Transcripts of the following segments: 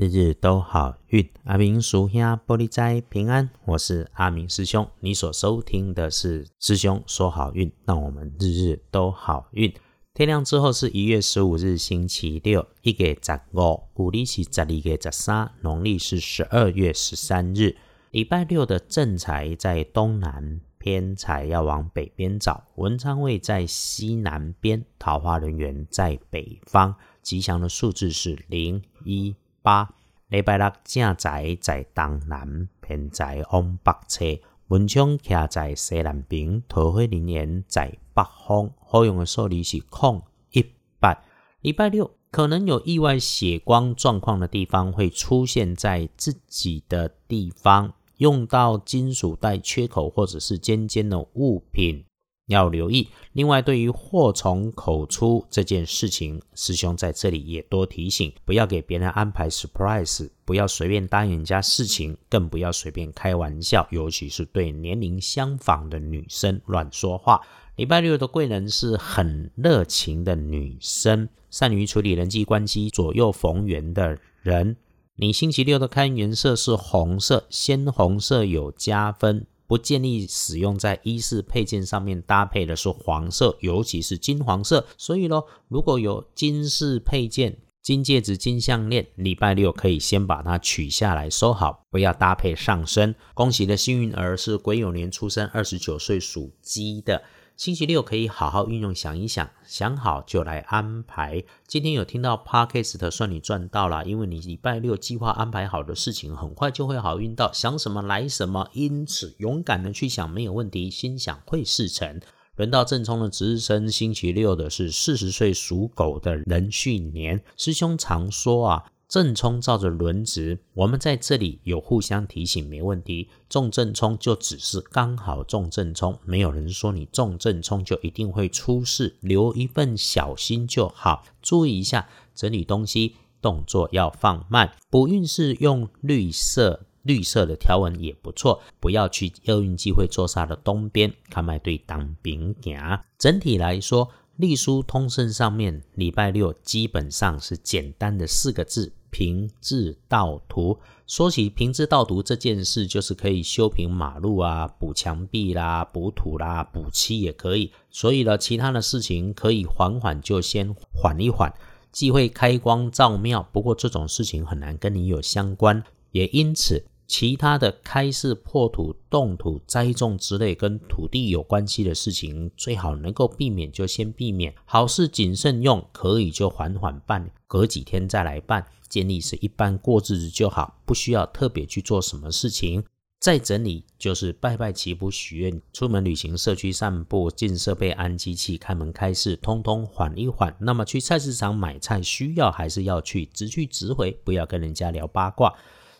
日日都好运。阿明叔兄玻璃斋平安，我是阿明师兄。你所收听的是师兄说好运，让我们日日都好运。天亮之后是一月十五日，星期六，一月十五，古历是十二月十三，农历是十二月十三日，礼拜六的正财在东南。偏财要往北边找，文昌位在西南边，桃花人员在北方，吉祥的数字是零一八。礼拜六正财在东南，偏在往北侧，文昌徛在西南边，桃花人员在北方，好用的数字是空一八。礼拜六可能有意外血光状况的地方会出现在自己的地方。用到金属带缺口或者是尖尖的物品要留意。另外，对于祸从口出这件事情，师兄在这里也多提醒：不要给别人安排 surprise，不要随便答应人家事情，更不要随便开玩笑，尤其是对年龄相仿的女生乱说话。礼拜六的贵人是很热情的女生，善于处理人际关系、左右逢源的人。你星期六的开颜色是红色，鲜红色有加分，不建议使用在衣饰配件上面搭配的是黄色，尤其是金黄色。所以咯，如果有金饰配件、金戒指、金项链，礼拜六可以先把它取下来收好，不要搭配上身。恭喜的幸运儿是癸酉年出生，二十九岁属鸡的。星期六可以好好运用，想一想，想好就来安排。今天有听到 podcast，算你赚到了，因为你礼拜六计划安排好的事情，很快就会好运到，想什么来什么。因此，勇敢的去想，没有问题，心想会事成。轮到正冲的值日生，星期六的是四十岁属狗的壬戌年。师兄常说啊。正冲照着轮值，我们在这里有互相提醒，没问题。中正冲就只是刚好中正冲，没有人说你中正冲就一定会出事，留一份小心就好。注意一下整理东西，动作要放慢。补运势用绿色，绿色的条纹也不错。不要去厄运机会坐煞的东边，看卖对当兵行。整体来说，隶书通胜上面，礼拜六基本上是简单的四个字。平治道图，说起平治道图这件事，就是可以修平马路啊、补墙壁啦、补土啦、补漆也可以。所以呢，其他的事情可以缓缓，就先缓一缓。忌讳开光照庙，不过这种事情很难跟你有相关，也因此。其他的开市破土、动土、栽种之类跟土地有关系的事情，最好能够避免就先避免。好事谨慎用，可以就缓缓办，隔几天再来办。建议是一般过日子就好，不需要特别去做什么事情。再整理就是拜拜祈福许愿、出门旅行、社区散步、进设备、安机器、开门开市，通通缓一缓。那么去菜市场买菜，需要还是要去，直去直回，不要跟人家聊八卦。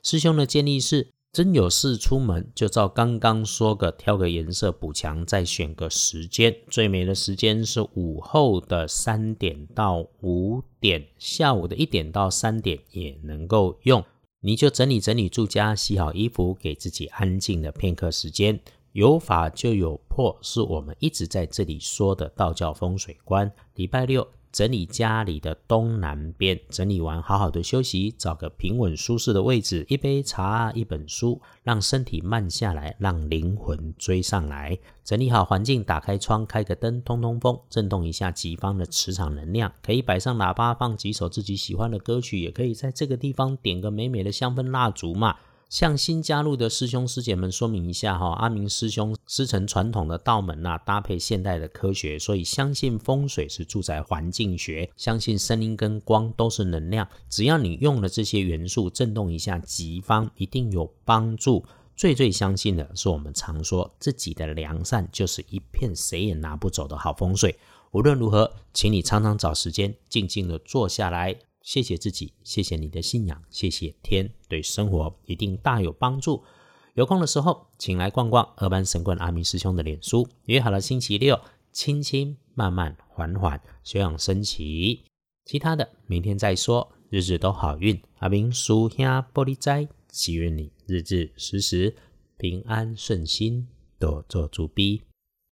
师兄的建议是：真有事出门，就照刚刚说个挑个颜色补墙，再选个时间。最美的时间是午后的三点到五点，下午的一点到三点也能够用。你就整理整理住家，洗好衣服，给自己安静的片刻时间。有法就有破，是我们一直在这里说的道教风水观。礼拜六。整理家里的东南边，整理完好好的休息，找个平稳舒适的位置，一杯茶，一本书，让身体慢下来，让灵魂追上来。整理好环境，打开窗，开个灯，通通风，震动一下己方的磁场能量。可以摆上喇叭，放几首自己喜欢的歌曲，也可以在这个地方点个美美的香氛蜡烛嘛。向新加入的师兄师姐们说明一下哈，阿明师兄师承传统的道门呐，搭配现代的科学，所以相信风水是住宅环境学，相信声音跟光都是能量，只要你用了这些元素，震动一下吉方，一定有帮助。最最相信的是我们常说自己的良善就是一片谁也拿不走的好风水。无论如何，请你常常找时间静静的坐下来。谢谢自己，谢谢你的信仰，谢谢天，对生活一定大有帮助。有空的时候，请来逛逛二班神棍阿明师兄的脸书。约好了星期六，轻轻慢慢缓缓休养生息，其他的明天再说。日日都好运，阿明叔兄玻璃斋，祈愿你日日时时平安顺心，多做主逼。